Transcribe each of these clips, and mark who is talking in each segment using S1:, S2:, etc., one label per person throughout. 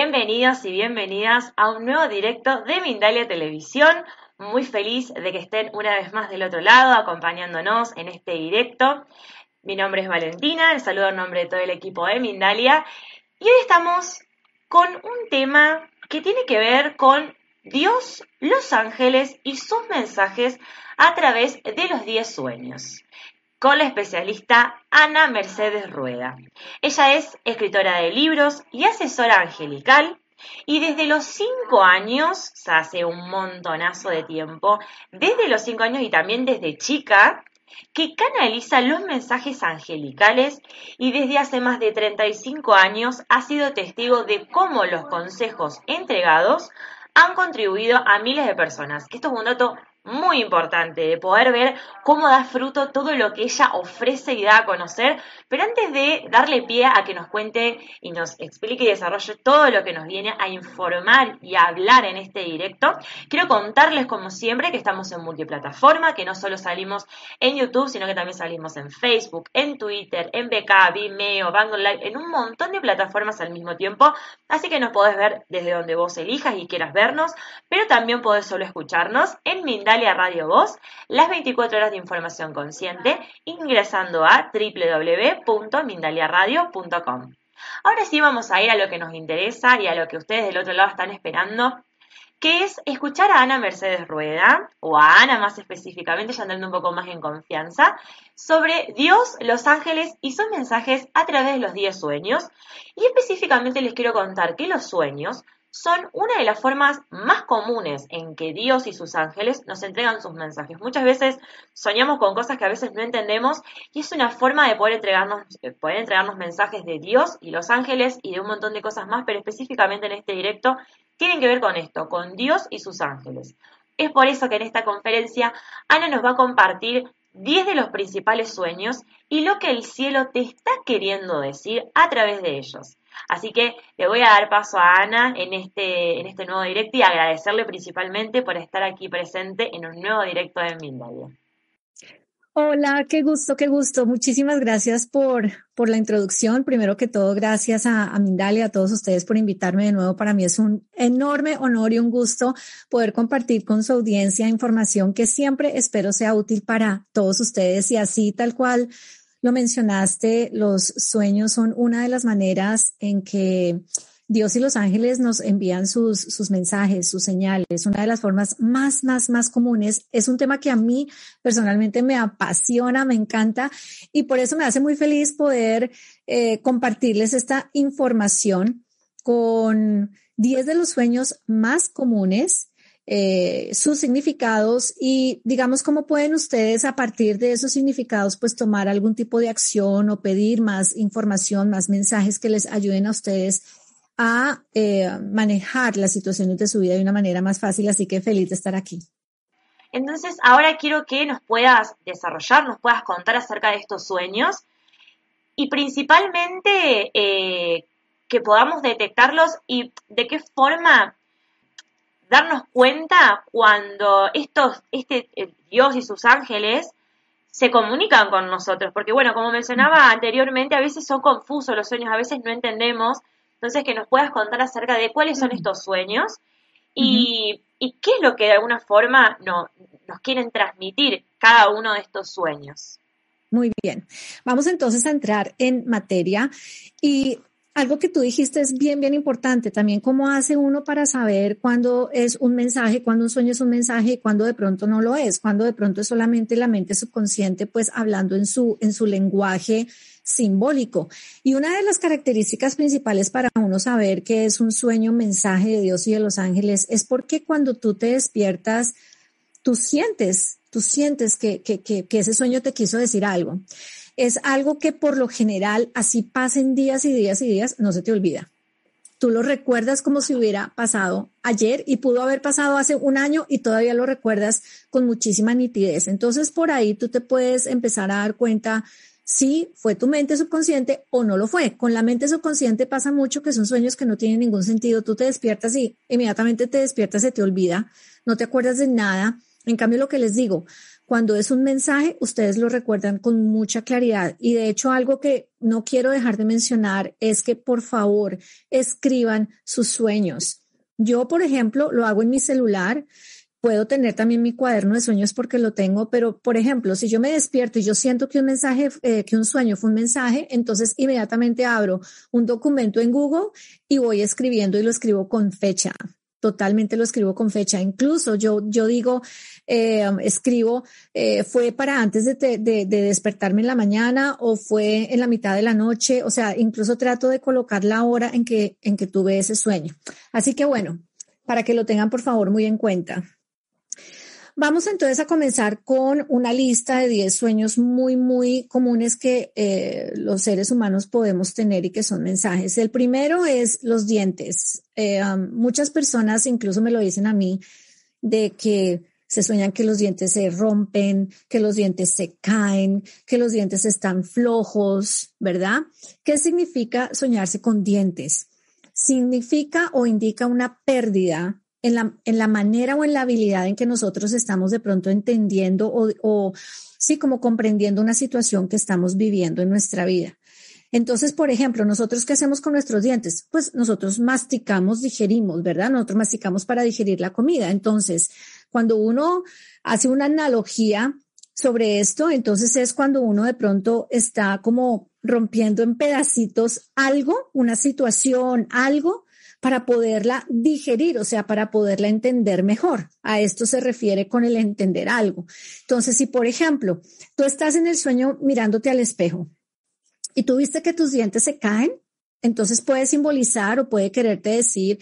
S1: Bienvenidos y bienvenidas a un nuevo directo de Mindalia Televisión. Muy feliz de que estén una vez más del otro lado acompañándonos en este directo. Mi nombre es Valentina, les saludo en nombre de todo el equipo de Mindalia y hoy estamos con un tema que tiene que ver con Dios, los ángeles y sus mensajes a través de los 10 sueños con la especialista Ana Mercedes Rueda. Ella es escritora de libros y asesora angelical y desde los cinco años, o sea, hace un montonazo de tiempo, desde los cinco años y también desde chica, que canaliza los mensajes angelicales y desde hace más de 35 años ha sido testigo de cómo los consejos entregados han contribuido a miles de personas. Esto es un dato muy importante de poder ver cómo da fruto todo lo que ella ofrece y da a conocer. Pero antes de darle pie a que nos cuente y nos explique y desarrolle todo lo que nos viene a informar y a hablar en este directo, quiero contarles como siempre que estamos en multiplataforma, que no solo salimos en YouTube, sino que también salimos en Facebook, en Twitter, en BK, Vimeo, Bango Live, en un montón de plataformas al mismo tiempo. Así que nos podés ver desde donde vos elijas y quieras vernos, pero también podés solo escucharnos en Mindal Radio Voz, las 24 horas de información consciente, ingresando a www.mindaliaradio.com. Ahora sí vamos a ir a lo que nos interesa y a lo que ustedes del otro lado están esperando, que es escuchar a Ana Mercedes Rueda, o a Ana más específicamente, ya andando un poco más en confianza, sobre Dios, los ángeles y sus mensajes a través de los 10 sueños. Y específicamente les quiero contar que los sueños son una de las formas más comunes en que Dios y sus ángeles nos entregan sus mensajes. Muchas veces soñamos con cosas que a veces no entendemos y es una forma de poder entregarnos, poder entregarnos mensajes de Dios y los ángeles y de un montón de cosas más, pero específicamente en este directo tienen que ver con esto, con Dios y sus ángeles. Es por eso que en esta conferencia Ana nos va a compartir 10 de los principales sueños y lo que el cielo te está queriendo decir a través de ellos. Así que le voy a dar paso a Ana en este, en este nuevo directo y agradecerle principalmente por estar aquí presente en un nuevo directo de Mindalia.
S2: Hola, qué gusto, qué gusto. Muchísimas gracias por, por la introducción. Primero que todo, gracias a, a Mindalia, a todos ustedes por invitarme de nuevo. Para mí es un enorme honor y un gusto poder compartir con su audiencia información que siempre espero sea útil para todos ustedes y así tal cual lo mencionaste, los sueños son una de las maneras en que Dios y los ángeles nos envían sus, sus mensajes, sus señales. Una de las formas más, más, más comunes. Es un tema que a mí personalmente me apasiona, me encanta y por eso me hace muy feliz poder eh, compartirles esta información con 10 de los sueños más comunes eh, sus significados y digamos cómo pueden ustedes a partir de esos significados pues tomar algún tipo de acción o pedir más información, más mensajes que les ayuden a ustedes a eh, manejar las situaciones de su vida de una manera más fácil. Así que feliz de estar aquí.
S1: Entonces, ahora quiero que nos puedas desarrollar, nos puedas contar acerca de estos sueños y principalmente eh, que podamos detectarlos y de qué forma darnos cuenta cuando estos, este eh, Dios y sus ángeles se comunican con nosotros, porque bueno, como mencionaba anteriormente, a veces son confusos los sueños, a veces no entendemos, entonces que nos puedas contar acerca de cuáles son estos sueños y, y qué es lo que de alguna forma no, nos quieren transmitir cada uno de estos sueños.
S2: Muy bien, vamos entonces a entrar en materia y algo que tú dijiste es bien, bien importante. También, cómo hace uno para saber cuándo es un mensaje, cuándo un sueño es un mensaje y cuándo de pronto no lo es, cuándo de pronto es solamente la mente subconsciente, pues hablando en su, en su lenguaje simbólico. Y una de las características principales para uno saber que es un sueño, mensaje de Dios y de los ángeles es porque cuando tú te despiertas, tú sientes, tú sientes que, que, que, que ese sueño te quiso decir algo es algo que por lo general, así pasen días y días y días, no se te olvida. Tú lo recuerdas como si hubiera pasado ayer y pudo haber pasado hace un año y todavía lo recuerdas con muchísima nitidez. Entonces por ahí tú te puedes empezar a dar cuenta si fue tu mente subconsciente o no lo fue. Con la mente subconsciente pasa mucho que son sueños que no tienen ningún sentido. Tú te despiertas y inmediatamente te despiertas, se te olvida, no te acuerdas de nada. En cambio, lo que les digo, cuando es un mensaje, ustedes lo recuerdan con mucha claridad. Y de hecho, algo que no quiero dejar de mencionar es que por favor escriban sus sueños. Yo, por ejemplo, lo hago en mi celular. Puedo tener también mi cuaderno de sueños porque lo tengo, pero por ejemplo, si yo me despierto y yo siento que un mensaje, eh, que un sueño fue un mensaje, entonces inmediatamente abro un documento en Google y voy escribiendo y lo escribo con fecha totalmente lo escribo con fecha. Incluso yo, yo digo, eh, escribo, eh, fue para antes de, de, despertarme en la mañana o fue en la mitad de la noche. O sea, incluso trato de colocar la hora en que, en que tuve ese sueño. Así que bueno, para que lo tengan por favor muy en cuenta. Vamos entonces a comenzar con una lista de 10 sueños muy, muy comunes que eh, los seres humanos podemos tener y que son mensajes. El primero es los dientes. Eh, muchas personas incluso me lo dicen a mí de que se sueñan que los dientes se rompen, que los dientes se caen, que los dientes están flojos, ¿verdad? ¿Qué significa soñarse con dientes? Significa o indica una pérdida en la, en la manera o en la habilidad en que nosotros estamos de pronto entendiendo o, o sí, como comprendiendo una situación que estamos viviendo en nuestra vida. Entonces, por ejemplo, nosotros qué hacemos con nuestros dientes? Pues nosotros masticamos, digerimos, ¿verdad? Nosotros masticamos para digerir la comida. Entonces, cuando uno hace una analogía sobre esto, entonces es cuando uno de pronto está como rompiendo en pedacitos algo, una situación, algo, para poderla digerir, o sea, para poderla entender mejor. A esto se refiere con el entender algo. Entonces, si por ejemplo, tú estás en el sueño mirándote al espejo y tú viste que tus dientes se caen, entonces puede simbolizar o puede quererte decir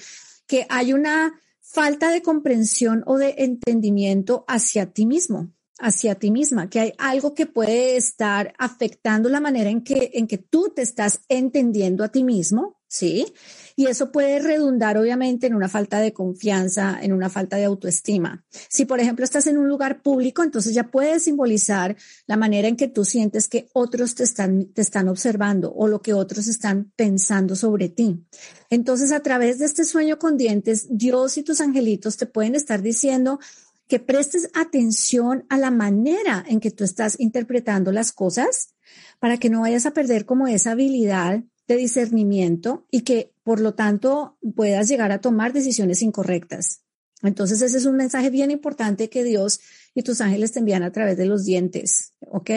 S2: que hay una falta de comprensión o de entendimiento hacia ti mismo, hacia ti misma, que hay algo que puede estar afectando la manera en que, en que tú te estás entendiendo a ti mismo, ¿sí? Y eso puede redundar obviamente en una falta de confianza, en una falta de autoestima. Si, por ejemplo, estás en un lugar público, entonces ya puede simbolizar la manera en que tú sientes que otros te están, te están observando o lo que otros están pensando sobre ti. Entonces, a través de este sueño con dientes, Dios y tus angelitos te pueden estar diciendo que prestes atención a la manera en que tú estás interpretando las cosas para que no vayas a perder como esa habilidad de discernimiento y que por lo tanto puedas llegar a tomar decisiones incorrectas. Entonces ese es un mensaje bien importante que Dios y tus ángeles te envían a través de los dientes, ¿ok?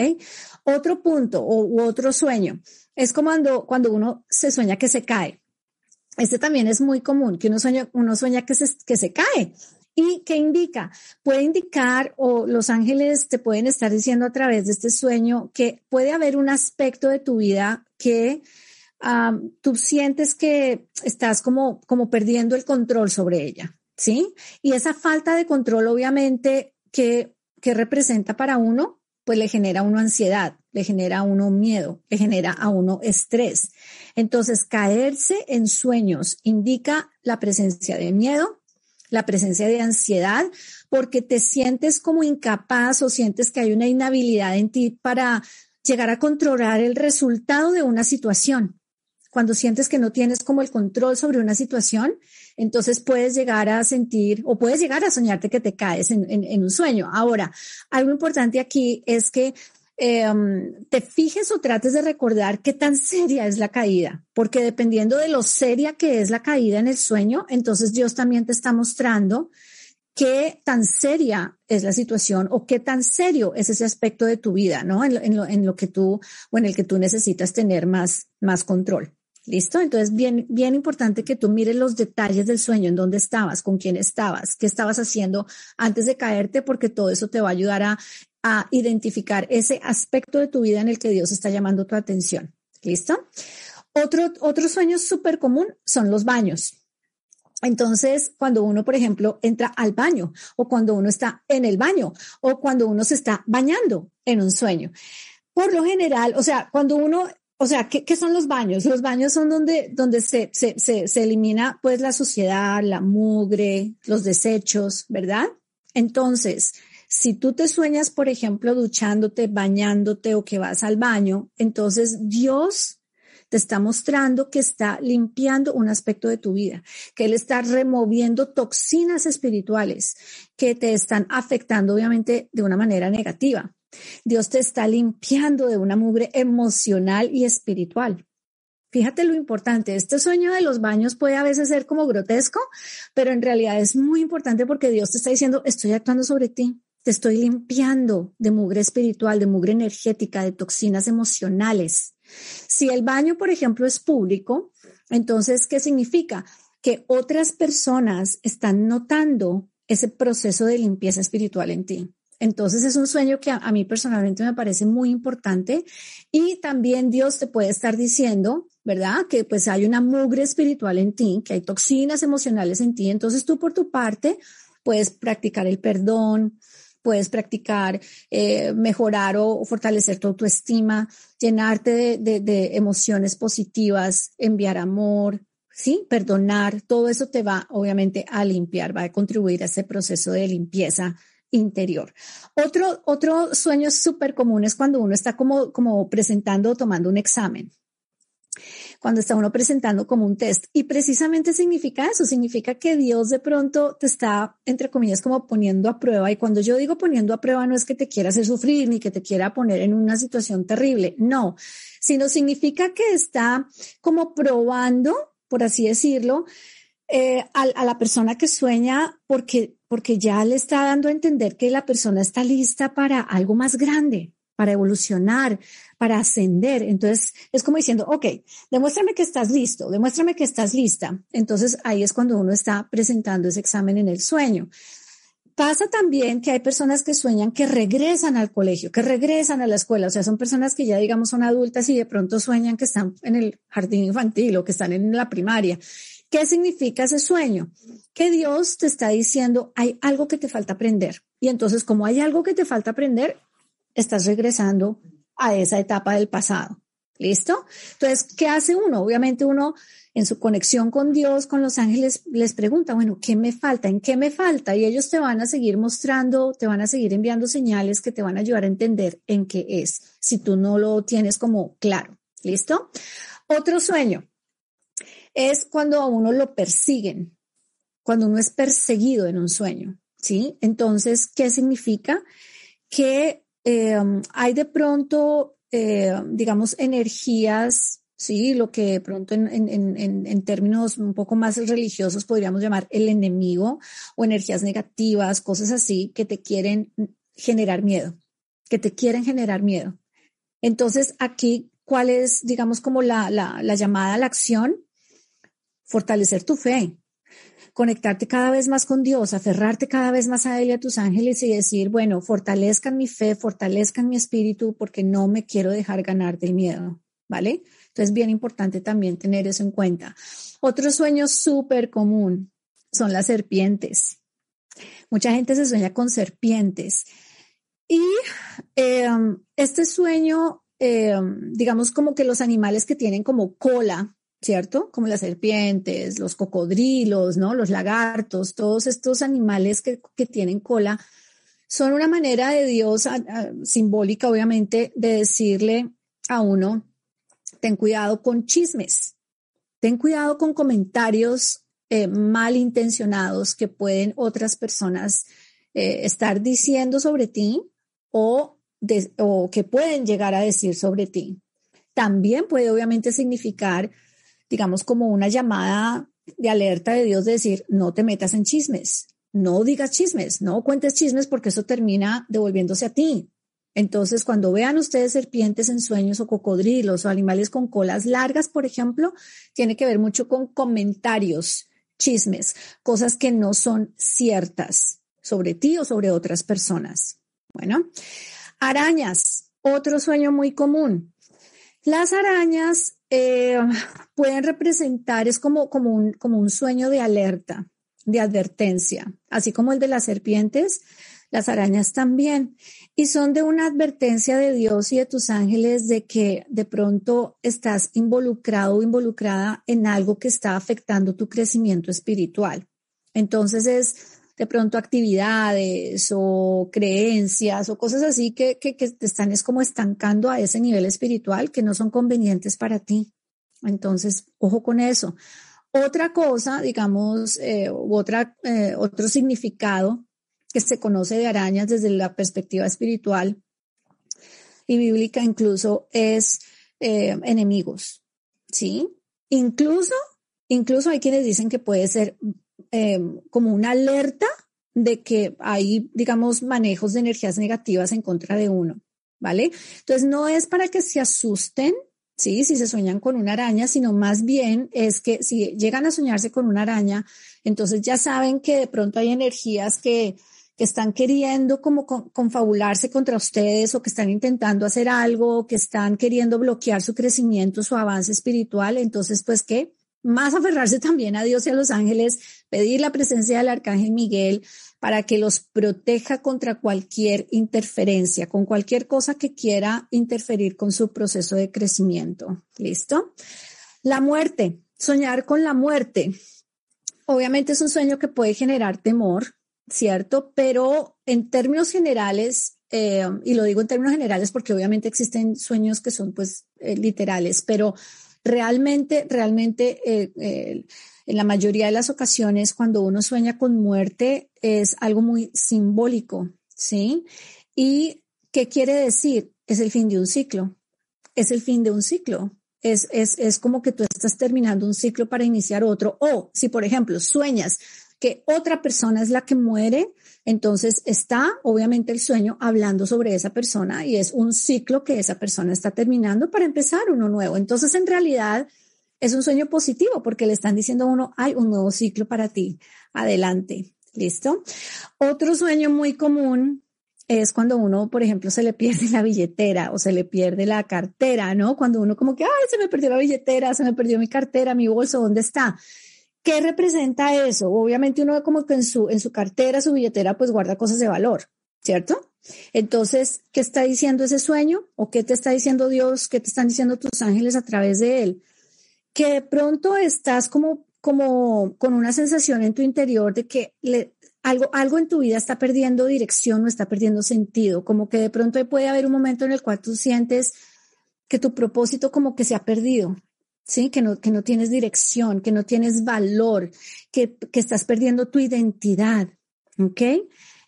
S2: Otro punto o, otro sueño es como cuando, cuando uno se sueña que se cae. Este también es muy común, que uno sueña, uno sueña que se, que se cae. ¿Y qué indica? Puede indicar o los ángeles te pueden estar diciendo a través de este sueño que puede haber un aspecto de tu vida que tú sientes que estás como, como perdiendo el control sobre ella, ¿sí? Y esa falta de control, obviamente, que, que representa para uno, pues le genera a uno ansiedad, le genera a uno miedo, le genera a uno estrés. Entonces, caerse en sueños indica la presencia de miedo, la presencia de ansiedad, porque te sientes como incapaz o sientes que hay una inhabilidad en ti para llegar a controlar el resultado de una situación cuando sientes que no tienes como el control sobre una situación, entonces puedes llegar a sentir o puedes llegar a soñarte que te caes en, un sueño. Ahora, algo importante aquí es que em, te fijes o trates de recordar qué tan seria es la caída, porque dependiendo de lo seria que es la caída en el sueño, entonces Dios también te está mostrando qué tan seria es la situación o qué tan serio es ese aspecto de tu vida, ¿no? En lo, que tú o en el que tú necesitas tener más, más control. ¿Listo? Entonces, bien, bien importante que tú mires los detalles del sueño, en dónde estabas, con quién estabas, qué estabas haciendo antes de caerte, porque todo eso te va a ayudar a, a identificar ese aspecto de tu vida en el que Dios está llamando tu atención. ¿Listo? Otro, otro sueño súper común son los baños. Entonces, cuando uno, por ejemplo, entra al baño o cuando uno está en el baño o cuando uno se está bañando en un sueño. Por lo general, o sea, cuando uno o sea, ¿qué, ¿qué, son los baños? Los baños son donde, donde se, se, se, se elimina pues la suciedad, la mugre, los desechos, ¿verdad? Entonces, si tú te sueñas, por ejemplo, duchándote, bañándote o que vas al baño, entonces Dios te está mostrando que está limpiando un aspecto de tu vida, que Él está removiendo toxinas espirituales que te están afectando obviamente de una manera negativa. Dios te está limpiando de una mugre emocional y espiritual. Fíjate lo importante, este sueño de los baños puede a veces ser como grotesco, pero en realidad es muy importante porque Dios te está diciendo, estoy actuando sobre ti, te estoy limpiando de mugre espiritual, de mugre energética, de toxinas emocionales. Si el baño, por ejemplo, es público, entonces, ¿qué significa? Que otras personas están notando ese proceso de limpieza espiritual en ti. Entonces es un sueño que a, mí personalmente me parece muy importante y también Dios te puede estar diciendo, ¿verdad? Que pues hay una mugre espiritual en ti, que hay toxinas emocionales en ti. Entonces tú por tu parte puedes practicar el perdón, puedes practicar eh, mejorar o, fortalecer tu autoestima, llenarte de, de emociones positivas, enviar amor, ¿sí? Perdonar, todo eso te va obviamente a limpiar, va a contribuir a ese proceso de limpieza interior. Otro, otro sueño súper común es cuando uno está como, como presentando o tomando un examen. Cuando está uno presentando como un test. Y precisamente significa eso, significa que Dios de pronto te está, entre comillas, como poniendo a prueba. Y cuando yo digo poniendo a prueba, no es que te quiera hacer sufrir ni que te quiera poner en una situación terrible, no, sino significa que está como probando, por así decirlo, eh, a, la persona que sueña porque, porque ya le está dando a entender que la persona está lista para algo más grande, para evolucionar, para ascender. Entonces es como diciendo, ok, demuéstrame que estás listo, demuéstrame que estás lista. Entonces ahí es cuando uno está presentando ese examen en el sueño. Pasa también que hay personas que sueñan que regresan al colegio, que regresan a la escuela, o sea, son personas que ya digamos son adultas y de pronto sueñan que están en el jardín infantil o que están en la primaria ¿Qué significa ese sueño? Que Dios te está diciendo, hay algo que te falta aprender. Y entonces, como hay algo que te falta aprender, estás regresando a esa etapa del pasado. ¿Listo? Entonces, ¿qué hace uno? Obviamente uno en su conexión con Dios, con los ángeles, les pregunta, bueno, ¿qué me falta? ¿En qué me falta? Y ellos te van a seguir mostrando, te van a seguir enviando señales que te van a ayudar a entender en qué es, si tú no lo tienes como claro. ¿Listo? Otro sueño es cuando a uno lo persiguen, cuando uno es perseguido en un sueño, ¿sí? Entonces, ¿qué significa? Que eh, hay de pronto, eh, digamos, energías, ¿sí? Lo que de pronto en, términos un poco más religiosos podríamos llamar el enemigo o energías negativas, cosas así que te quieren generar miedo, que te quieren generar miedo. Entonces, aquí, ¿cuál es, digamos, como la, la llamada a la acción? fortalecer tu fe, conectarte cada vez más con Dios, aferrarte cada vez más a Él y a tus ángeles y decir, bueno, fortalezcan mi fe, fortalezcan mi espíritu porque no me quiero dejar ganar del miedo, ¿vale? Entonces, bien importante también tener eso en cuenta. Otro sueño súper común son las serpientes. Mucha gente se sueña con serpientes. Y em, este sueño, em, digamos como que los animales que tienen como cola, ¿cierto? Como las serpientes, los cocodrilos, ¿no? Los lagartos, todos estos animales que, tienen cola, son una manera de Dios, simbólica obviamente, de decirle a uno, ten cuidado con chismes, ten cuidado con comentarios eh, malintencionados que pueden otras personas eh, estar diciendo sobre ti o, o que pueden llegar a decir sobre ti. También puede obviamente significar digamos, como una llamada de alerta de Dios de decir, no te metas en chismes, no digas chismes, no cuentes chismes porque eso termina devolviéndose a ti. Entonces, cuando vean ustedes serpientes en sueños o cocodrilos o animales con colas largas, por ejemplo, tiene que ver mucho con comentarios, chismes, cosas que no son ciertas sobre ti o sobre otras personas. Bueno, arañas, otro sueño muy común. Las arañas eh, pueden representar, es como, como, un, como un sueño de alerta, de advertencia, así como el de las serpientes, las arañas también. Y son de una advertencia de Dios y de tus ángeles de que de pronto estás involucrado o involucrada en algo que está afectando tu crecimiento espiritual. Entonces es de pronto actividades o creencias o cosas así que, que, te están es como estancando a ese nivel espiritual que no son convenientes para ti. Entonces, ojo con eso. Otra cosa, digamos, eh, otra, eh, otro significado que se conoce de arañas desde la perspectiva espiritual y bíblica incluso es eh, enemigos, ¿sí? Incluso, incluso hay quienes dicen que puede ser como una alerta de que hay, digamos, manejos de energías negativas en contra de uno, ¿vale? Entonces, no es para que se asusten, ¿sí? Si se sueñan con una araña, sino más bien es que si llegan a soñarse con una araña, entonces ya saben que de pronto hay energías que, que están queriendo como confabularse contra ustedes o que están intentando hacer algo, que están queriendo bloquear su crecimiento, su avance espiritual. Entonces, pues, ¿qué? Más aferrarse también a Dios y a los ángeles, pedir la presencia del arcángel Miguel para que los proteja contra cualquier interferencia, con cualquier cosa que quiera interferir con su proceso de crecimiento. ¿Listo? La muerte, soñar con la muerte. Obviamente es un sueño que puede generar temor, ¿cierto? Pero en términos generales, eh, y lo digo en términos generales porque obviamente existen sueños que son pues eh, literales, pero Realmente, realmente, eh, eh, en la mayoría de las ocasiones, cuando uno sueña con muerte, es algo muy simbólico, ¿sí? ¿Y qué quiere decir? Es el fin de un ciclo. Es el fin de un ciclo. Es, es, es como que tú estás terminando un ciclo para iniciar otro. O si, por ejemplo, sueñas que otra persona es la que muere, entonces está obviamente el sueño hablando sobre esa persona y es un ciclo que esa persona está terminando para empezar uno nuevo. Entonces, en realidad, es un sueño positivo porque le están diciendo a uno, hay un nuevo ciclo para ti, adelante, ¿listo? Otro sueño muy común es cuando uno, por ejemplo, se le pierde la billetera o se le pierde la cartera, ¿no? Cuando uno como que, ay, se me perdió la billetera, se me perdió mi cartera, mi bolso, ¿dónde está? ¿Qué representa eso? Obviamente uno como que en su, en su cartera, su billetera, pues guarda cosas de valor, ¿cierto? Entonces, ¿qué está diciendo ese sueño? ¿O qué te está diciendo Dios? ¿Qué te están diciendo tus ángeles a través de él? Que de pronto estás como, como con una sensación en tu interior de que algo, algo en tu vida está perdiendo dirección o está perdiendo sentido, como que de pronto puede haber un momento en el cual tú sientes que tu propósito como que se ha perdido, ¿sí? Que no, que no tienes dirección, que no tienes valor, que, que estás perdiendo tu identidad, ¿ok?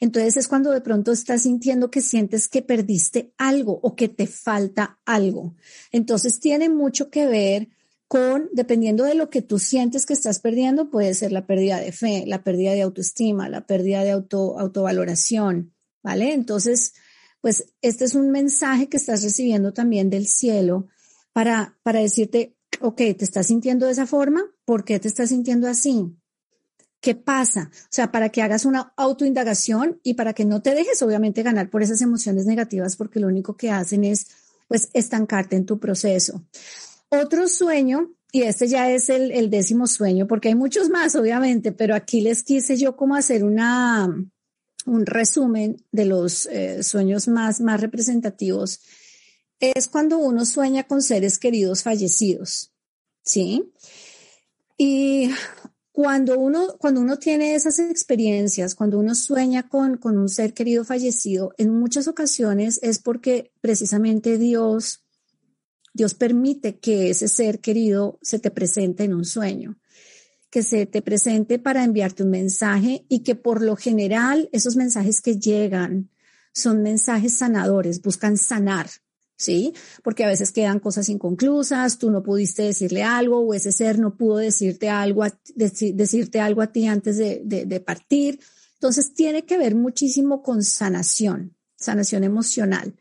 S2: Entonces es cuando de pronto estás sintiendo que sientes que perdiste algo o que te falta algo. Entonces tiene mucho que ver con, dependiendo de lo que tú sientes que estás perdiendo, puede ser la pérdida de fe, la pérdida de autoestima, la pérdida de auto, autovaloración, ¿vale? Entonces, pues este es un mensaje que estás recibiendo también del cielo para, para decirte, ok, ¿te estás sintiendo de esa forma? ¿Por qué te estás sintiendo así? ¿Qué pasa? O sea, para que hagas una autoindagación y para que no te dejes obviamente ganar por esas emociones negativas porque lo único que hacen es pues estancarte en tu proceso. Otro sueño, y este ya es el, décimo sueño, porque hay muchos más obviamente, pero aquí les quise yo como hacer una, un resumen de los eh, sueños más, más representativos es cuando uno sueña con seres queridos fallecidos, ¿sí? Y cuando uno, cuando uno tiene esas experiencias, cuando uno sueña con, con un ser querido fallecido, en muchas ocasiones es porque precisamente Dios, Dios permite que ese ser querido se te presente en un sueño, que se te presente para enviarte un mensaje y que por lo general esos mensajes que llegan son mensajes sanadores, buscan sanar, ¿sí? Porque a veces quedan cosas inconclusas, tú no pudiste decirle algo o ese ser no pudo decirte algo, a, decirte algo a ti antes de, de, partir. Entonces tiene que ver muchísimo con sanación, sanación emocional.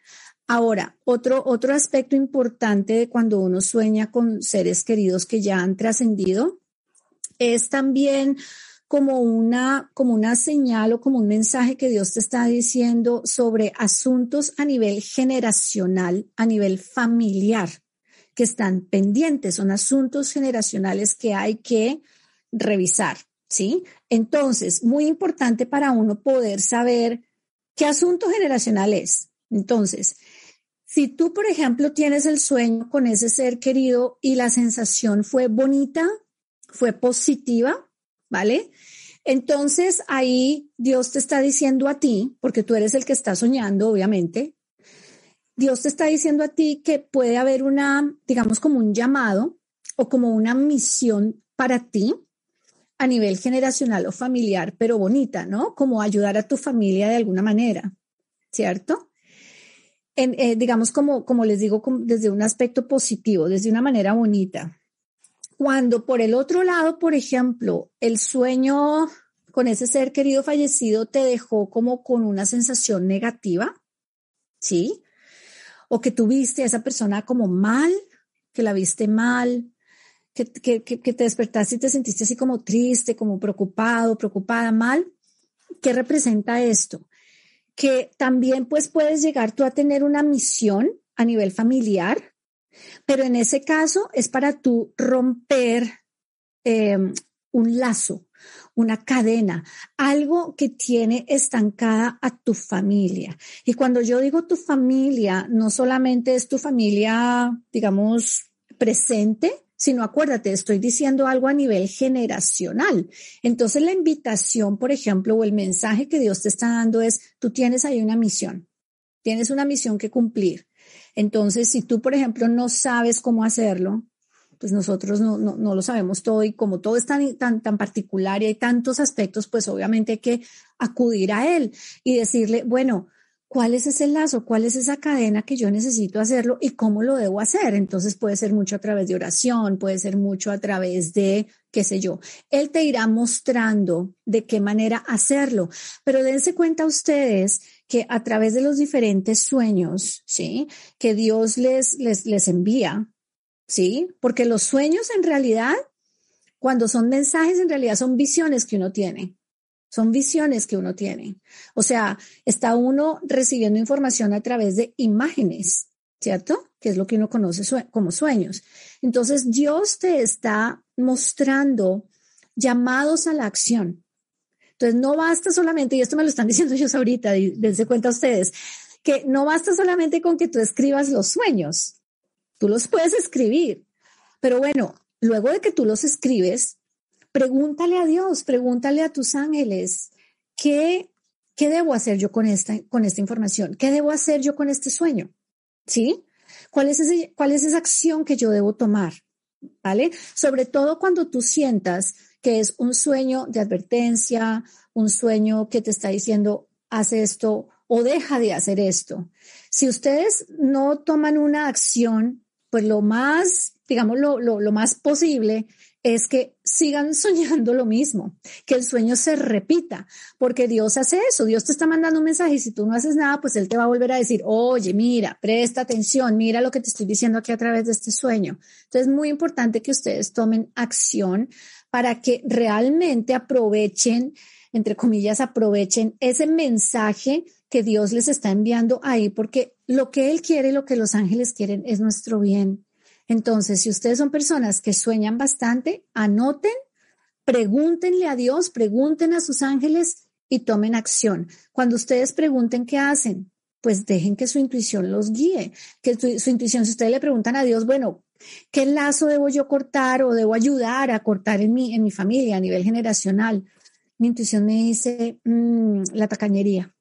S2: Ahora, otro, otro aspecto importante de cuando uno sueña con seres queridos que ya han trascendido es también como una, como una señal o como un mensaje que Dios te está diciendo sobre asuntos a nivel generacional, a nivel familiar, que están pendientes, son asuntos generacionales que hay que revisar, ¿sí? Entonces, muy importante para uno poder saber qué asunto generacional es. Entonces, si tú, por ejemplo, tienes el sueño con ese ser querido y la sensación fue bonita, fue positiva, ¿vale? Entonces ahí Dios te está diciendo a ti, porque tú eres el que está soñando, obviamente, Dios te está diciendo a ti que puede haber una, digamos, como un llamado o como una misión para ti a nivel generacional o familiar, pero bonita, ¿no? Como ayudar a tu familia de alguna manera, ¿cierto? Eh, digamos, como, como les digo, desde un aspecto positivo, desde una manera bonita. Cuando por el otro lado, por ejemplo, el sueño con ese ser querido fallecido te dejó como con una sensación negativa, ¿sí? O que tuviste a esa persona como mal, que la viste mal, que, te despertaste y te sentiste así como triste, como preocupado, preocupada, mal. ¿Qué representa esto? Que también pues puedes llegar tú a tener una misión a nivel familiar, pero en ese caso es para tú romper em, un lazo, una cadena, algo que tiene estancada a tu familia. Y cuando yo digo tu familia, no solamente es tu familia, digamos, presente, sino acuérdate, estoy diciendo algo a nivel generacional. Entonces la invitación, por ejemplo, o el mensaje que Dios te está dando es, tú tienes ahí una misión, tienes una misión que cumplir. Entonces, si tú, por ejemplo, no sabes cómo hacerlo, pues nosotros no, no, lo sabemos todo y como todo es tan, tan, tan particular y hay tantos aspectos, pues obviamente hay que acudir a Él y decirle, bueno, cuál es ese lazo, cuál es esa cadena que yo necesito hacerlo y cómo lo debo hacer. Entonces puede ser mucho a través de oración, puede ser mucho a través de, qué sé yo. Él te irá mostrando de qué manera hacerlo, pero dense cuenta ustedes que a través de los diferentes sueños, ¿sí? Que Dios les, les, les envía, ¿sí? Porque los sueños en realidad, cuando son mensajes, en realidad son visiones que uno tiene. Son visiones que uno tiene. O sea, está uno recibiendo información a través de imágenes, ¿cierto? Que es lo que uno conoce como sueños. Entonces, Dios te está mostrando llamados a la acción. Entonces, no basta solamente, y esto me lo están diciendo ellos ahorita, dense cuenta ustedes, que no basta solamente con que tú escribas los sueños. Tú los puedes escribir, pero bueno, luego de que tú los escribes, Pregúntale a Dios, pregúntale a tus ángeles, ¿qué, qué debo hacer yo con esta, con esta información? ¿Qué debo hacer yo con este sueño? ¿Sí? ¿Cuál es, ¿Cuál es esa acción que yo debo tomar? ¿Vale? Sobre todo cuando tú sientas que es un sueño de advertencia, un sueño que te está diciendo, haz esto o deja de hacer esto. Si ustedes no toman una acción, pues lo más, digamos, lo, lo, lo más posible es que sigan soñando lo mismo, que el sueño se repita, porque Dios hace eso, Dios te está mandando un mensaje y si tú no haces nada, pues Él te va a volver a decir, oye, mira, presta atención, mira lo que te estoy diciendo aquí a través de este sueño. Entonces es muy importante que ustedes tomen acción para que realmente aprovechen, entre comillas, aprovechen ese mensaje que Dios les está enviando ahí, porque lo que Él quiere, lo que los ángeles quieren es nuestro bien. Entonces, si ustedes son personas que sueñan bastante, anoten, pregúntenle a Dios, pregunten a sus ángeles y tomen acción. Cuando ustedes pregunten qué hacen, pues dejen que su intuición los guíe, que su, intuición, si ustedes le preguntan a Dios, bueno, ¿qué lazo debo yo cortar o debo ayudar a cortar en mi, en mi familia a nivel generacional? Mi intuición me dice mm, la tacañería,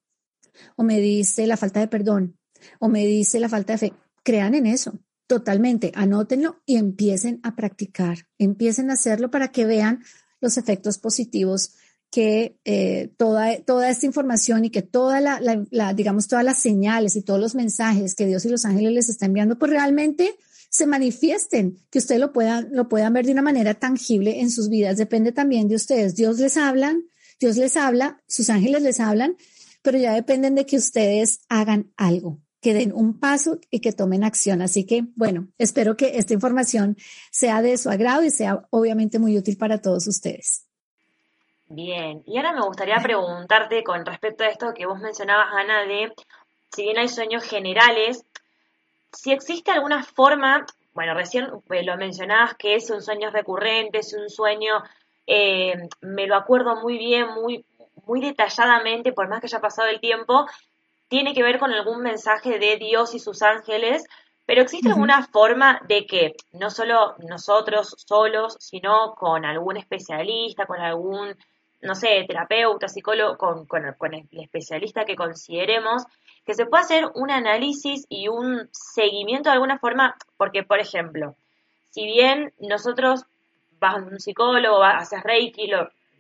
S2: o me dice la falta de perdón, o me dice la falta de fe. Crean en eso. Totalmente, anótenlo y empiecen a practicar, empiecen a hacerlo para que vean los efectos positivos que eh, toda, toda esta información y que toda la, digamos, todas las señales y todos los mensajes que Dios y los ángeles les están enviando, pues realmente se manifiesten, que ustedes lo puedan, lo puedan ver de una manera tangible en sus vidas. Depende también de ustedes. Dios les hablan, Dios les habla, sus ángeles les hablan, pero ya dependen de que ustedes hagan algo que den un paso y que tomen acción. Así que, bueno, espero que esta información sea de su agrado y sea obviamente muy útil para todos ustedes.
S1: Bien, y ahora me gustaría preguntarte con respecto a esto que vos mencionabas, Ana, de si bien hay sueños generales, si existe alguna forma, bueno, recién pues, lo mencionabas que es un sueño recurrente, es un sueño, eh, me lo acuerdo muy bien, muy, muy detalladamente, por más que haya pasado el tiempo, tiene que ver con algún mensaje de Dios y sus ángeles, pero existe alguna forma de que no solo nosotros solos, sino con algún especialista, con algún, no sé, terapeuta, psicólogo, con, con, el especialista que consideremos, que se pueda hacer un análisis y un seguimiento de alguna forma, porque, por ejemplo, si bien nosotros vas a un psicólogo, haces reiki,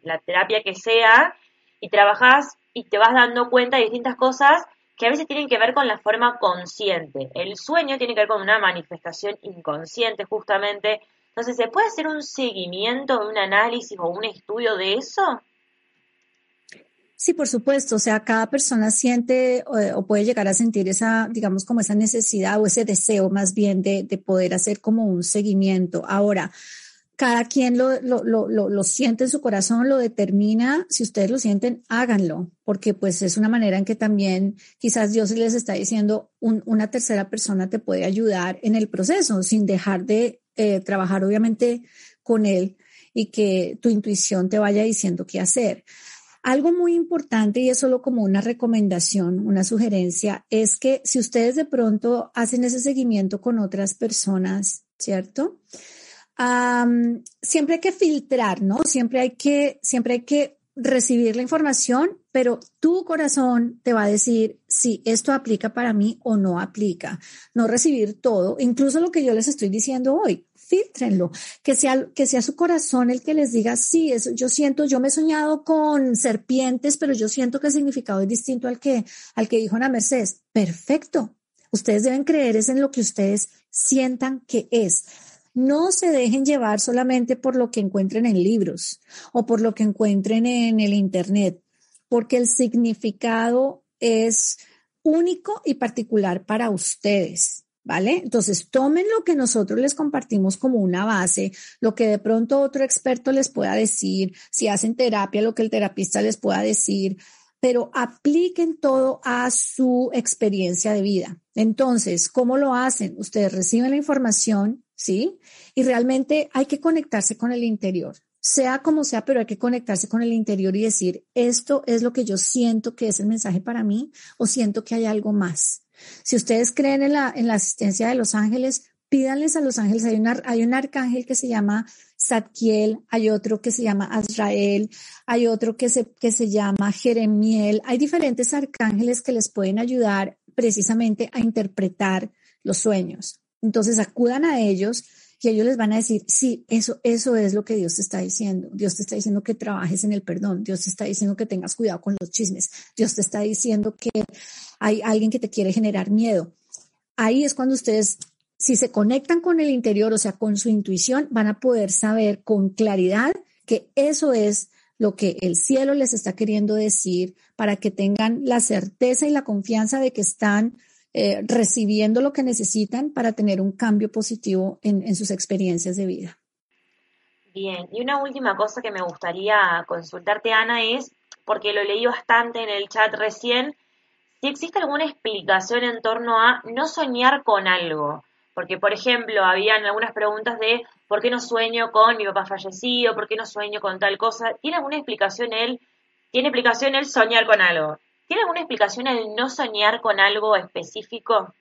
S1: la terapia que sea, y trabajas y te vas dando cuenta de distintas cosas que a veces tienen que ver con la forma consciente. El sueño tiene que ver con una manifestación inconsciente, justamente. Entonces, ¿se puede hacer un seguimiento, un análisis o un estudio de eso?
S2: Sí, por supuesto. O sea, cada persona siente o, puede llegar a sentir esa, digamos, como esa necesidad o ese deseo más bien de, de poder hacer como un seguimiento. Ahora, cada quien lo, lo, lo, lo, siente en su corazón, lo determina. Si ustedes lo sienten, háganlo, porque pues es una manera en que también quizás Dios les está diciendo una tercera persona te puede ayudar en el proceso sin dejar de eh, trabajar obviamente con él y que tu intuición te vaya diciendo qué hacer. Algo muy importante, y es solo como una recomendación, una sugerencia, es que si ustedes de pronto hacen ese seguimiento con otras personas, ¿cierto? siempre hay que filtrar, ¿no? Siempre hay que, siempre hay que recibir la información, pero tu corazón te va a decir si esto aplica para mí o no aplica. No recibir todo, incluso lo que yo les estoy diciendo hoy filtrenlo, que sea, que sea su corazón el que les diga, sí, eso, yo siento, yo me he soñado con serpientes, pero yo siento que el significado es distinto al que, al que dijo Ana Mercedes. Perfecto. Ustedes deben creer es en lo que ustedes sientan que es. No se dejen llevar solamente por lo que encuentren en libros o por lo que encuentren en el Internet, porque el significado es único y particular para ustedes. ¿Vale? Entonces, tomen lo que nosotros les compartimos como una base, lo que de pronto otro experto les pueda decir, si hacen terapia, lo que el terapista les pueda decir, pero apliquen todo a su experiencia de vida. Entonces, ¿cómo lo hacen? Ustedes reciben la información, ¿sí? Y realmente hay que conectarse con el interior, sea como sea, pero hay que conectarse con el interior y decir, esto es lo que yo siento que es el mensaje para mí o siento que hay algo más. Si ustedes creen en la, en la asistencia de los ángeles, pídanles a los ángeles. Hay, hay un arcángel que se llama Zadkiel, hay otro que se llama Azrael, hay otro que se, que se llama Jeremiel. Hay diferentes arcángeles que les pueden ayudar precisamente a interpretar los sueños. Entonces acudan a ellos y ellos les van a decir, sí, eso, eso es lo que Dios te está diciendo. Dios te está diciendo que trabajes en el perdón. Dios te está diciendo que tengas cuidado con los chismes. Dios te está diciendo que hay alguien que te quiere generar miedo. Ahí es cuando ustedes, si se conectan con el interior, o sea, con su intuición, van a poder saber con claridad que eso es lo que el cielo les está queriendo decir para que tengan la certeza y la confianza de que están eh, recibiendo lo que necesitan para tener un cambio positivo en, en sus experiencias de vida.
S1: Bien, y una última cosa que me gustaría consultarte, Ana, es, porque lo leí bastante en el chat recién, si existe alguna explicación en torno a no soñar con algo. Porque, por ejemplo, habían algunas preguntas de por qué no sueño con mi papá fallecido, por qué no sueño con tal cosa. ¿Tiene alguna explicación él? ¿Tiene explicación el soñar con algo? ¿Tiene alguna explicación el no soñar con algo específico?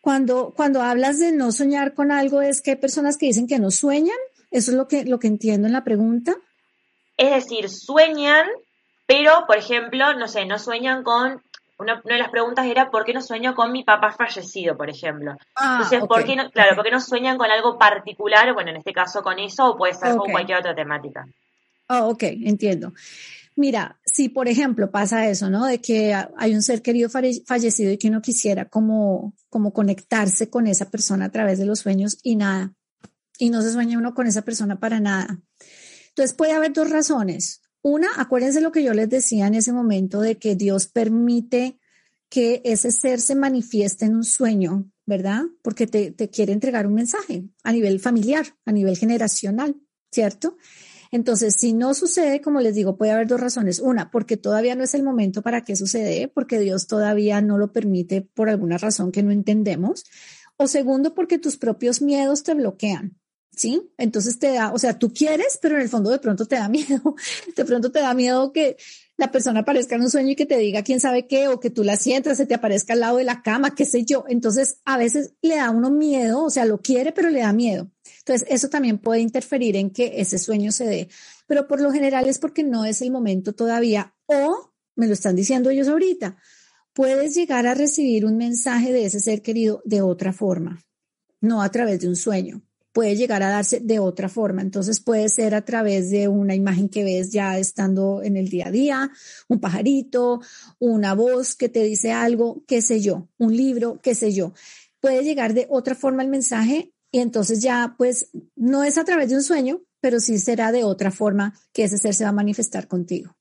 S2: Cuando, cuando hablas de no soñar con algo, es que hay personas que dicen que no sueñan. Eso es lo que, lo que entiendo en la pregunta.
S1: Es decir, sueñan, pero, por ejemplo, no sé, no sueñan con. Una, de las preguntas era ¿por qué no sueño con mi papá fallecido, por ejemplo? Ah, Entonces, ¿por qué no, claro, ¿por qué no sueñan con algo particular? Bueno, en este caso con eso, o puede ser con cualquier otra temática.
S2: Oh, ok, entiendo. Mira, si por ejemplo pasa eso, ¿no? De que hay un ser querido fallecido y que uno quisiera como, como conectarse con esa persona a través de los sueños y nada, y no se sueña uno con esa persona para nada. Entonces puede haber dos razones. Una, acuérdense lo que yo les decía en ese momento de que Dios permite que ese ser se manifieste en un sueño, ¿verdad? Porque te, te quiere entregar un mensaje a nivel familiar, a nivel generacional, ¿cierto? Entonces, si no sucede, como les digo, puede haber dos razones. Una, porque todavía no es el momento para que suceda, porque Dios todavía no lo permite por alguna razón que no entendemos. O segundo, porque tus propios miedos te bloquean. ¿Sí? Entonces te da, o sea, tú quieres, pero en el fondo de pronto te da miedo. De pronto te da miedo que la persona aparezca en un sueño y que te diga quién sabe qué, o que tú la sientas, se te aparezca al lado de la cama, qué sé yo. Entonces, a veces le da uno miedo, o sea, lo quiere, pero le da miedo. Entonces, eso también puede interferir en que ese sueño se dé, pero por lo general es porque no es el momento todavía o, me lo están diciendo ellos ahorita, puedes llegar a recibir un mensaje de ese ser querido de otra forma, no a través de un sueño. puede llegar a darse de otra forma. Entonces puede ser a través de una imagen que ves ya estando en el día a día, un pajarito, una voz que te dice algo, qué sé yo, un libro, qué sé yo. Puede llegar de otra forma el mensaje y entonces ya pues no es a través de un sueño, pero sí será de otra forma que ese ser se va a manifestar contigo.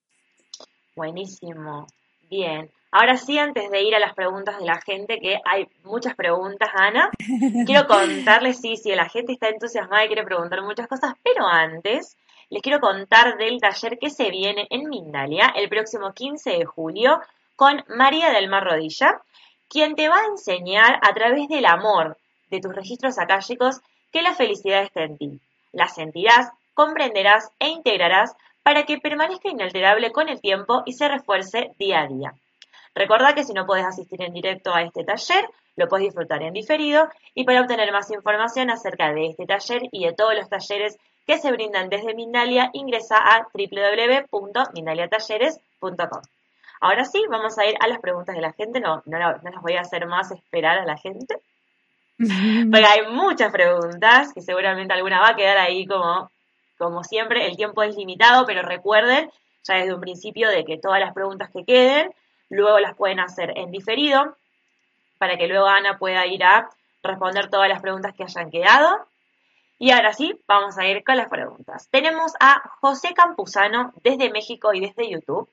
S1: Buenísimo. Bien. Ahora sí, antes de ir a las preguntas de la gente, que hay muchas preguntas, Ana, quiero contarles, sí, sí, la gente está entusiasmada y quiere preguntar muchas cosas, pero antes les quiero contar del taller que se viene en Mindalia el próximo 15 de julio con María del Mar Rodilla, quien te va a enseñar a través del amor de tus registros akáshicos que la felicidad está en ti. La sentirás, comprenderás e integrarás para que permanezca inalterable con el tiempo y se refuerce día a día. Recuerda que si no puedes asistir en directo a este taller, lo puedes disfrutar en diferido y para obtener más información acerca de este taller y de todos los talleres que se brindan desde Mindalia, ingresa a www.mindaliatalleres.com. Ahora sí, vamos a ir a las preguntas de la gente. No, no, no las voy a hacer más esperar a la gente. Porque hay muchas preguntas que seguramente alguna va a quedar ahí como, como siempre. El tiempo es limitado, pero recuerden ya desde un principio de que todas las preguntas que queden luego las pueden hacer en diferido para que luego Ana pueda ir a responder todas las preguntas que hayan quedado. Y ahora sí, vamos a ir con las preguntas. Tenemos a José Campuzano desde México y desde YouTube.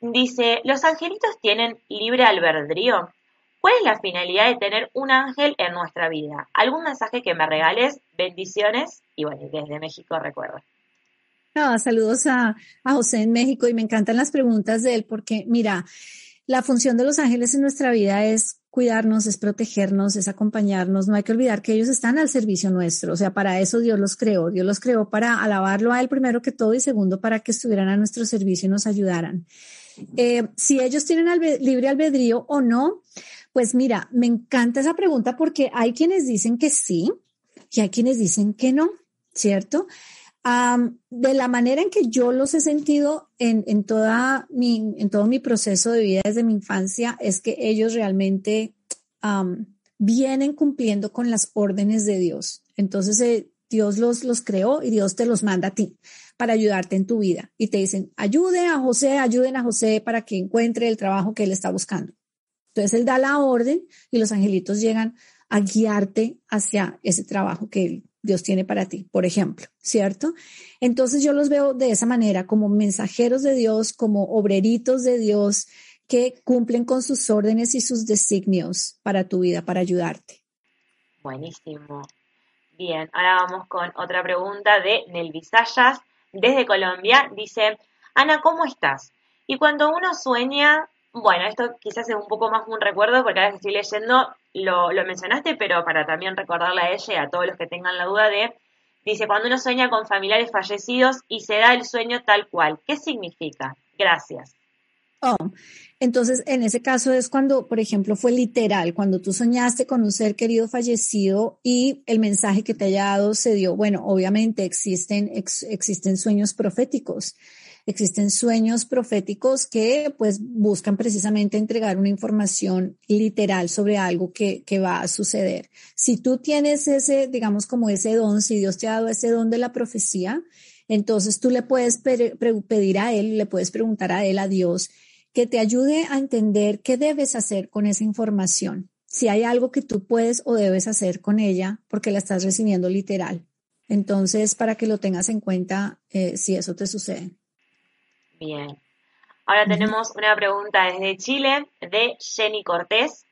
S1: Dice, ¿los angelitos tienen libre albedrío? ¿Cuál es la finalidad de tener un ángel en nuestra vida? ¿Algún mensaje que me regales? Bendiciones. Y bueno, desde México recuerdo.
S2: saludos a, a José en México y me encantan las preguntas de él porque, mira, la función de los ángeles en nuestra vida es cuidarnos, es protegernos, es acompañarnos. No hay que olvidar que ellos están al servicio nuestro. O sea, para eso Dios los creó. Dios los creó para alabarlo a Él primero que todo y segundo para que estuvieran a nuestro servicio y nos ayudaran. Eh, si ellos tienen libre albedrío o no, pues mira, me encanta esa pregunta porque hay quienes dicen que sí y hay quienes dicen que no, ¿cierto? de la manera en que yo los he sentido en, toda mi, en todo mi proceso de vida desde mi infancia, es que ellos realmente vienen cumpliendo con las órdenes de Dios. Entonces, eh, Dios los, los creó y Dios te los manda a ti para ayudarte en tu vida. Y te dicen, ayude a José, ayuden a José para que encuentre el trabajo que él está buscando. Entonces, él da la orden y los angelitos llegan a guiarte hacia ese trabajo que Dios tiene para ti, por ejemplo, ¿cierto? Entonces yo los veo de esa manera, como mensajeros de Dios, como obreritos de Dios que cumplen con sus órdenes y sus designios para tu vida, para ayudarte.
S1: Buenísimo. Bien, ahora vamos con otra pregunta de Nelvisayas desde Colombia. Dice, Ana, ¿cómo estás? Y cuando uno sueña, bueno, esto quizás es un poco más un recuerdo porque ahora que estoy leyendo lo, mencionaste, pero para también recordarle a ella y a todos los que tengan la duda de, dice, cuando uno sueña con familiares fallecidos y se da el sueño tal cual, ¿qué significa? Gracias.
S2: Oh, entonces en ese caso es cuando, por ejemplo, fue literal, cuando tú soñaste con un ser querido fallecido y el mensaje que te haya dado se dio. Bueno, obviamente existen, existen sueños proféticos existen sueños proféticos que pues buscan precisamente entregar una información literal sobre algo que, que va a suceder. Si tú tienes ese, digamos como ese don, si Dios te ha dado ese don de la profecía, entonces tú le puedes pedir a Él, le puedes preguntar a Él, a Dios, que te ayude a entender qué debes hacer con esa información. Si hay algo que tú puedes o debes hacer con ella, porque la estás recibiendo literal. Entonces, para que lo tengas en cuenta eh, si eso te sucede.
S1: Bien. Ahora tenemos una pregunta desde Chile, de Jenny Cortés.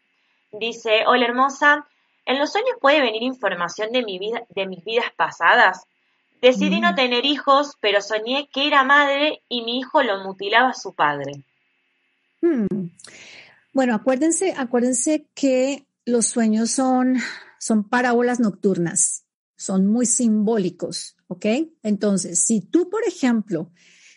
S1: Dice, hola hermosa, ¿en los sueños puede venir información de, mi vida, de mis vidas pasadas? Decidí no mm. tener hijos, pero soñé que era madre y mi hijo lo mutilaba a su padre.
S2: Hmm. Bueno, acuérdense, acuérdense que los sueños son, son parábolas nocturnas, son muy simbólicos, ¿ok? Entonces, si tú, por ejemplo,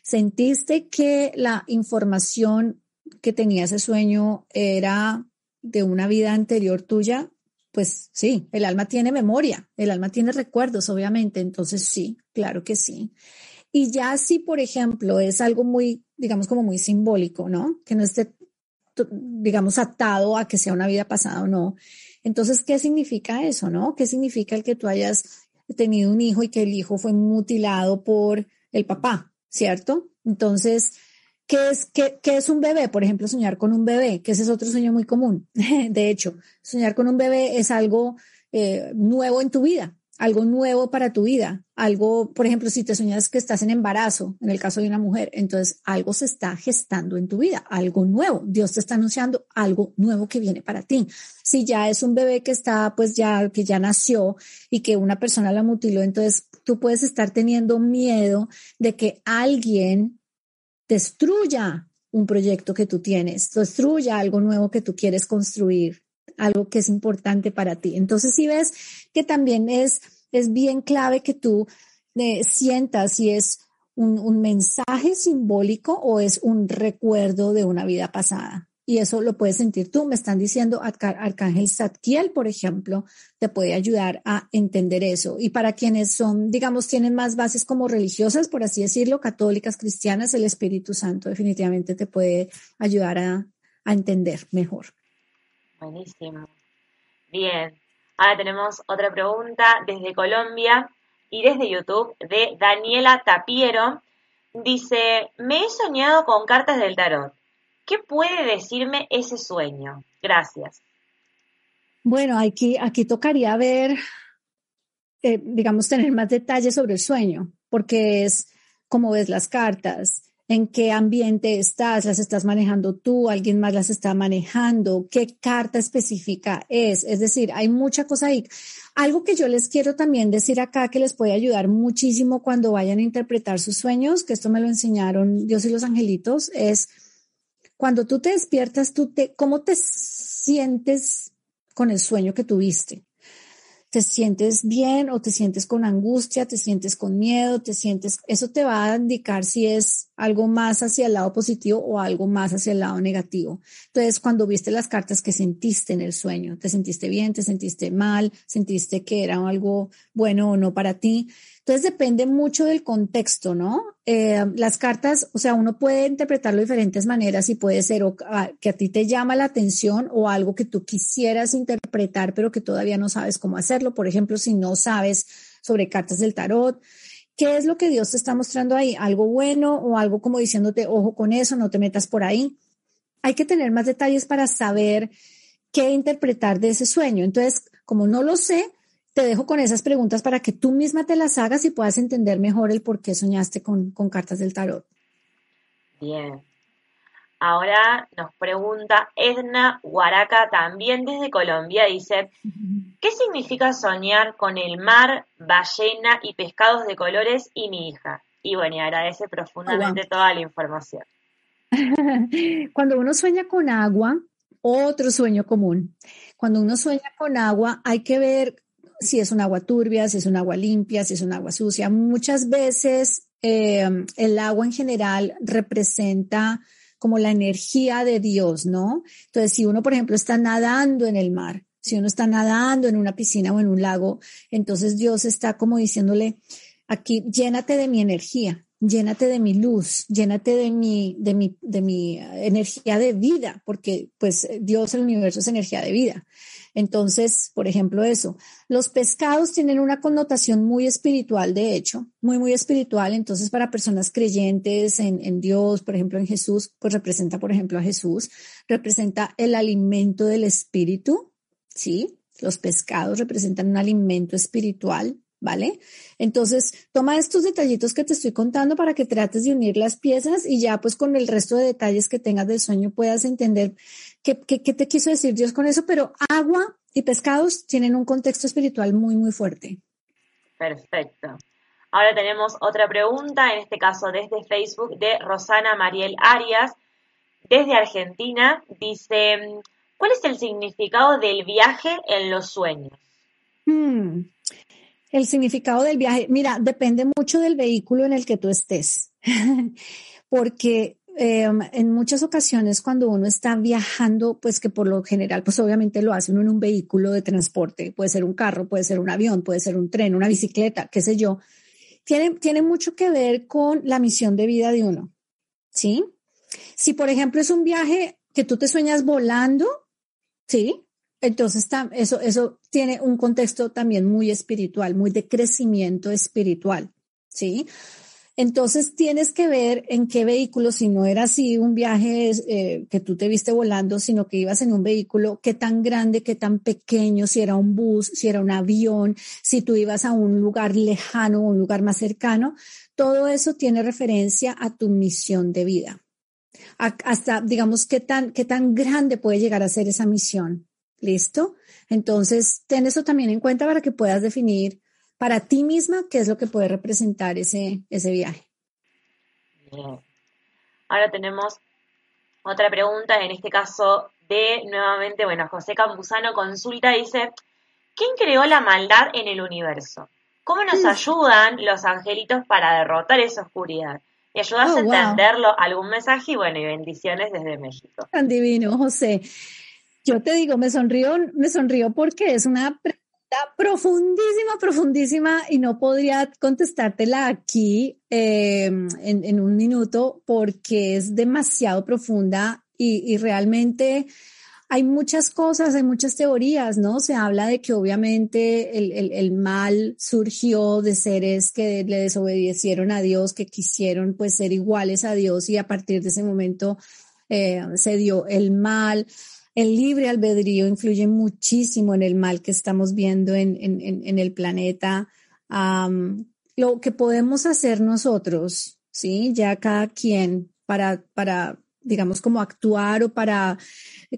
S2: ¿Sentiste que la información que tenía ese sueño era de una vida anterior tuya? Pues sí, el alma tiene memoria, el alma tiene recuerdos, obviamente, entonces sí, claro que sí. Y ya si, por ejemplo, es algo muy, digamos, como muy simbólico, ¿no? Que no esté, digamos, atado a que sea una vida pasada o no. Entonces, ¿qué significa eso, no? ¿Qué significa el que tú hayas tenido un hijo y que el hijo fue mutilado por el papá, ¿cierto? Entonces, ¿qué es, qué, qué es un bebé? Por ejemplo, soñar con un bebé, que ese es otro sueño muy común. De hecho, soñar con un bebé es algo eh, nuevo en tu vida, algo nuevo para tu vida, algo, por ejemplo, si te sueñas que estás en embarazo, en el caso de una mujer, entonces algo se está gestando en tu vida, algo nuevo. Dios te está anunciando algo nuevo que viene para ti. Si ya es un bebé que está, pues ya, que ya nació y que una persona la mutiló, entonces tú puedes estar teniendo miedo de que alguien destruya un proyecto que tú tienes, destruya algo nuevo que tú quieres construir algo que es importante para ti. Entonces, si ves que también es, es bien clave que tú eh, sientas si es un, mensaje simbólico o es un recuerdo de una vida pasada. Y eso lo puedes sentir tú. Me están diciendo Arcángel Satkiel, por ejemplo, te puede ayudar a entender eso. Y para quienes son, digamos, tienen más bases como religiosas, por así decirlo, católicas, cristianas, el Espíritu Santo definitivamente te puede ayudar a entender mejor.
S1: Buenísimo. Bien, ahora tenemos otra pregunta desde Colombia y desde YouTube de Daniela Tapiero. Dice, me he soñado con cartas del tarot. ¿Qué puede decirme ese sueño? Gracias.
S2: Bueno, aquí, aquí tocaría ver, eh, digamos, tener más detalles sobre el sueño, porque es como ves las cartas, en qué ambiente estás, las estás manejando tú, alguien más las está manejando, qué carta específica es. Es decir, hay mucha cosa ahí. Algo que yo les quiero también decir acá que les puede ayudar muchísimo cuando vayan a interpretar sus sueños, que esto me lo enseñaron Dios y los angelitos, es cuando tú te despiertas, tú te, ¿cómo te sientes con el sueño que tuviste? te sientes bien o te sientes con angustia, te sientes con miedo, te sientes, eso te va a indicar si es algo más hacia el lado positivo o algo más hacia el lado negativo. Entonces, cuando viste las cartas que sentiste en el sueño, te sentiste bien, te sentiste mal, sentiste que era algo bueno o no para ti. Entonces depende mucho del contexto, ¿no? Eh, las cartas, o sea, uno puede interpretarlo de diferentes maneras y puede ser ah, que a ti te llama la atención o algo que tú quisieras interpretar, pero que todavía no sabes cómo hacerlo. Por ejemplo, si no sabes sobre cartas del tarot, ¿qué es lo que Dios te está mostrando ahí? ¿Algo bueno o algo como diciéndote, ojo con eso, no te metas por ahí? Hay que tener más detalles para saber qué interpretar de ese sueño. Entonces, como no lo sé, te dejo con esas preguntas para que tú misma te las hagas y puedas entender mejor el por qué soñaste con, cartas del tarot.
S1: Bien. Ahora nos pregunta Edna Huaraca, también desde Colombia, dice, ¿qué significa soñar con el mar, ballena y pescados de colores y mi hija? Y bueno, y agradece profundamente toda la información.
S2: Cuando uno sueña con agua, otro sueño común. Cuando uno sueña con agua, hay que ver si es un agua turbia, si es un agua limpia, si es un agua sucia. Muchas veces eh, el agua en general representa como la energía de Dios, ¿no? Entonces, si uno, por ejemplo, está nadando en el mar, si uno está nadando en una piscina o en un lago, entonces Dios está como diciéndole, aquí, llénate de mi energía, llénate de mi luz, llénate de mi, de mi, de mi energía de vida, porque pues Dios, el universo es energía de vida. Entonces, por ejemplo, eso. Los pescados tienen una connotación muy espiritual, de hecho, muy, muy espiritual. Entonces, para personas creyentes en, Dios, por ejemplo, en Jesús, pues representa, por ejemplo, a Jesús, representa el alimento del espíritu, ¿sí? Los pescados representan un alimento espiritual, ¿vale? Entonces, toma estos detallitos que te estoy contando para que trates de unir las piezas y ya pues con el resto de detalles que tengas del sueño puedas entender qué, qué, qué te quiso decir Dios con eso, pero agua y pescados tienen un contexto espiritual muy, muy fuerte.
S1: Perfecto. Ahora tenemos otra pregunta, en este caso desde Facebook, de Rosana Mariel Arias, desde Argentina. Dice, ¿cuál es el significado del viaje en los sueños?
S2: Hmm. El significado del viaje, mira, depende mucho del vehículo en el que tú estés, porque em, en muchas ocasiones cuando uno está viajando, pues que por lo general, pues obviamente lo hace uno en un vehículo de transporte, puede ser un carro, puede ser un avión, puede ser un tren, una bicicleta, qué sé yo, tiene, tiene mucho que ver con la misión de vida de uno, ¿sí? Si por ejemplo es un viaje que tú te sueñas volando, ¿sí? Entonces eso, eso tiene un contexto también muy espiritual, muy de crecimiento espiritual, ¿sí? Entonces tienes que ver en qué vehículo, si no era así un viaje eh, que tú te viste volando, sino que ibas en un vehículo, qué tan grande, qué tan pequeño, si era un bus, si era un avión, si tú ibas a un lugar lejano un lugar más cercano, todo eso tiene referencia a tu misión de vida. hasta, digamos, qué tan, qué tan grande puede llegar a ser esa misión. ¿Listo? Entonces, ten eso también en cuenta para que puedas definir para ti misma qué es lo que puede representar ese, ese viaje.
S1: Ahora tenemos otra pregunta, en este caso de nuevamente, bueno, José Campuzano consulta, dice, ¿quién creó la maldad en el universo? ¿Cómo nos ayudan los angelitos para derrotar esa oscuridad? ¿Y ayudas a oh, entenderlo? ¿Algún mensaje? Y bueno, y bendiciones desde México.
S2: Tan divino, José. Yo te digo, me sonrío, me sonrío porque es una pregunta profundísima, profundísima y no podría contestártela aquí em, en, un minuto porque es demasiado profunda y, realmente hay muchas cosas, hay muchas teorías, ¿no? Se habla de que obviamente el, mal surgió de seres que le desobedecieron a Dios, que quisieron pues ser iguales a Dios y a partir de ese momento eh, se dio el mal. El libre albedrío influye muchísimo en el mal que estamos viendo en, el planeta. lo que podemos hacer nosotros, ¿sí? Ya cada quien para, para, digamos, como actuar o para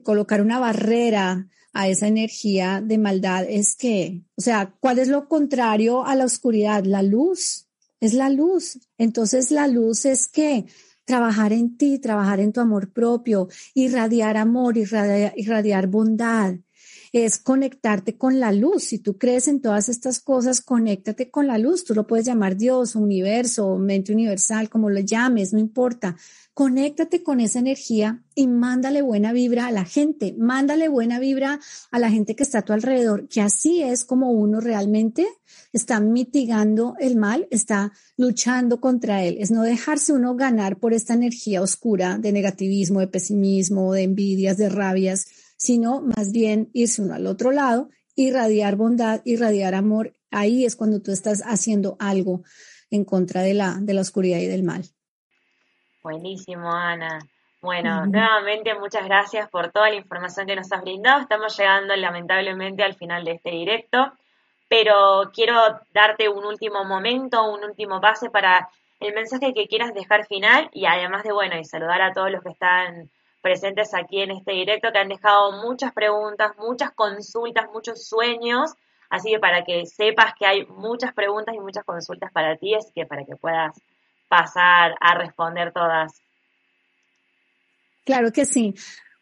S2: colocar una barrera a esa energía de maldad es que, o sea, ¿cuál es lo contrario a la oscuridad? La luz, es la luz. Entonces la luz es que trabajar en ti, trabajar en tu amor propio, irradiar amor, irradiar, irradiar bondad es conectarte con la luz. Si tú crees en todas estas cosas, conéctate con la luz. Tú lo puedes llamar Dios, universo, mente universal, como lo llames, no importa. Conéctate con esa energía y mándale buena vibra a la gente. Mándale buena vibra a la gente que está a tu alrededor, que así es como uno realmente está mitigando el mal, está luchando contra él. Es no dejarse uno ganar por esta energía oscura de negativismo, de pesimismo, de envidias, de rabias, sino más bien irse uno al otro lado, irradiar bondad, irradiar amor. Ahí es cuando tú estás haciendo algo en contra de la, de la oscuridad y del mal.
S1: Buenísimo, Ana. Bueno, nuevamente muchas gracias por toda la información que nos has brindado. Estamos llegando lamentablemente al final de este directo pero quiero darte un último momento, un último pase para el mensaje que quieras dejar final y además de, bueno, y saludar a todos los que están presentes aquí en este directo, que han dejado muchas preguntas, muchas consultas, muchos sueños, así que para que sepas que hay muchas preguntas y muchas consultas para ti, es que para que puedas pasar a responder todas.
S2: Claro que sí.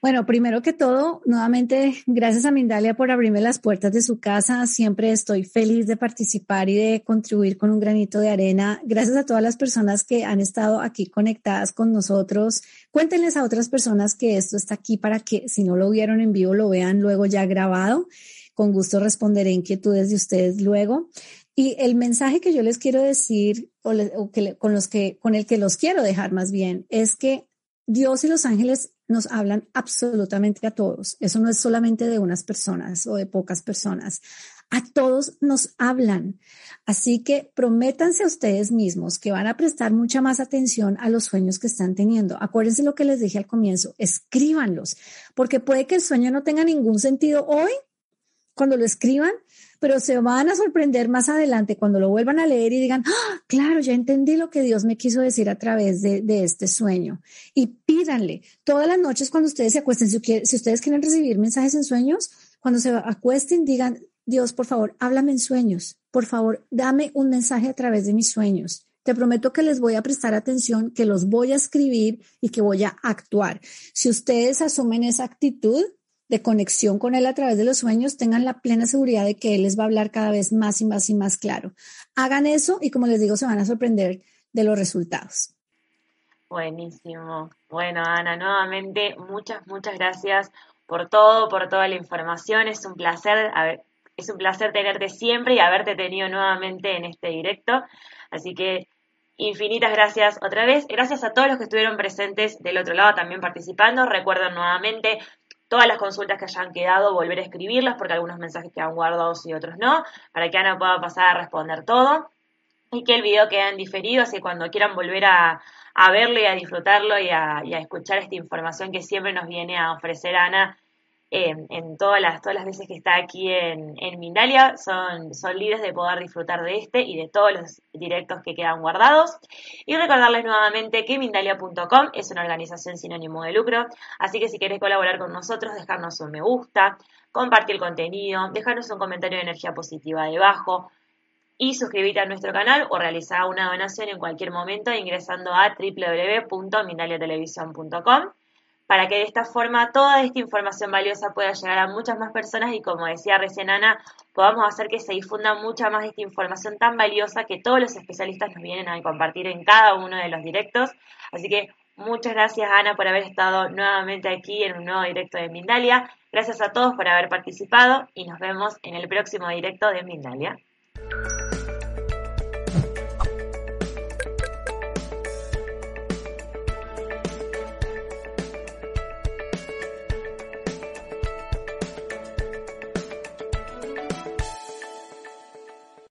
S2: Bueno, primero que todo, nuevamente, gracias a Mindalia por abrirme las puertas de su casa. Siempre estoy feliz de participar y de contribuir con un granito de arena. Gracias a todas las personas que han estado aquí conectadas con nosotros. Cuéntenles a otras personas que esto está aquí para que si no lo vieron en vivo, lo vean luego ya grabado. Con gusto responderé inquietudes de ustedes luego. Y el mensaje que yo les quiero decir, o, con el que los quiero dejar más bien, es que Dios y los ángeles nos hablan absolutamente a todos. Eso no es solamente de unas personas o de pocas personas. A todos nos hablan. Así que prométanse a ustedes mismos que van a prestar mucha más atención a los sueños que están teniendo. Acuérdense lo que les dije al comienzo, escríbanlos, porque puede que el sueño no tenga ningún sentido hoy cuando lo escriban, pero se van a sorprender más adelante cuando lo vuelvan a leer y digan, ¡Ah, claro, ya entendí lo que Dios me quiso decir a través de, este sueño. Y pídanle todas las noches cuando ustedes se acuesten, si, si ustedes quieren recibir mensajes en sueños, cuando se acuesten, digan, Dios, por favor, háblame en sueños. Por favor, dame un mensaje a través de mis sueños. Te prometo que les voy a prestar atención, que los voy a escribir y que voy a actuar. Si ustedes asumen esa actitud, de conexión con Él a través de los sueños, tengan la plena seguridad de que Él les va a hablar cada vez más y más y más claro. Hagan eso y como les digo, se van a sorprender de los resultados.
S1: Buenísimo. Bueno, Ana, nuevamente muchas, muchas gracias por todo, por toda la información. Es un placer, es un placer tenerte siempre y haberte tenido nuevamente en este directo. Así que infinitas gracias otra vez. Gracias a todos los que estuvieron presentes del otro lado también participando. Recuerden nuevamente todas las consultas que hayan quedado, volver a escribirlas, porque algunos mensajes quedan guardados y otros no, para que Ana pueda pasar a responder todo. Y que el video quede en diferido, así que cuando quieran volver a, a verlo y a disfrutarlo y a, y a escuchar esta información que siempre nos viene a ofrecer Ana en todas las, todas las veces que está aquí en, Mindalia, son, son libres de poder disfrutar de este y de todos los directos que quedan guardados. Y recordarles nuevamente que Mindalia.com es una organización sin ánimo de lucro, así que si quieres colaborar con nosotros, dejarnos un me gusta, compartir el contenido, dejarnos un comentario de energía positiva debajo, y suscribirte a nuestro canal o realizar una donación en cualquier momento ingresando a www.mindaliatelevisión.com para que de esta forma toda esta información valiosa pueda llegar a muchas más personas y como decía recién Ana, podamos hacer que se difunda mucha más esta información tan valiosa que todos los especialistas nos vienen a compartir en cada uno de los directos. Así que muchas gracias Ana por haber estado nuevamente aquí en un nuevo directo de Mindalia. Gracias a todos por haber participado y nos vemos en el próximo directo de Mindalia.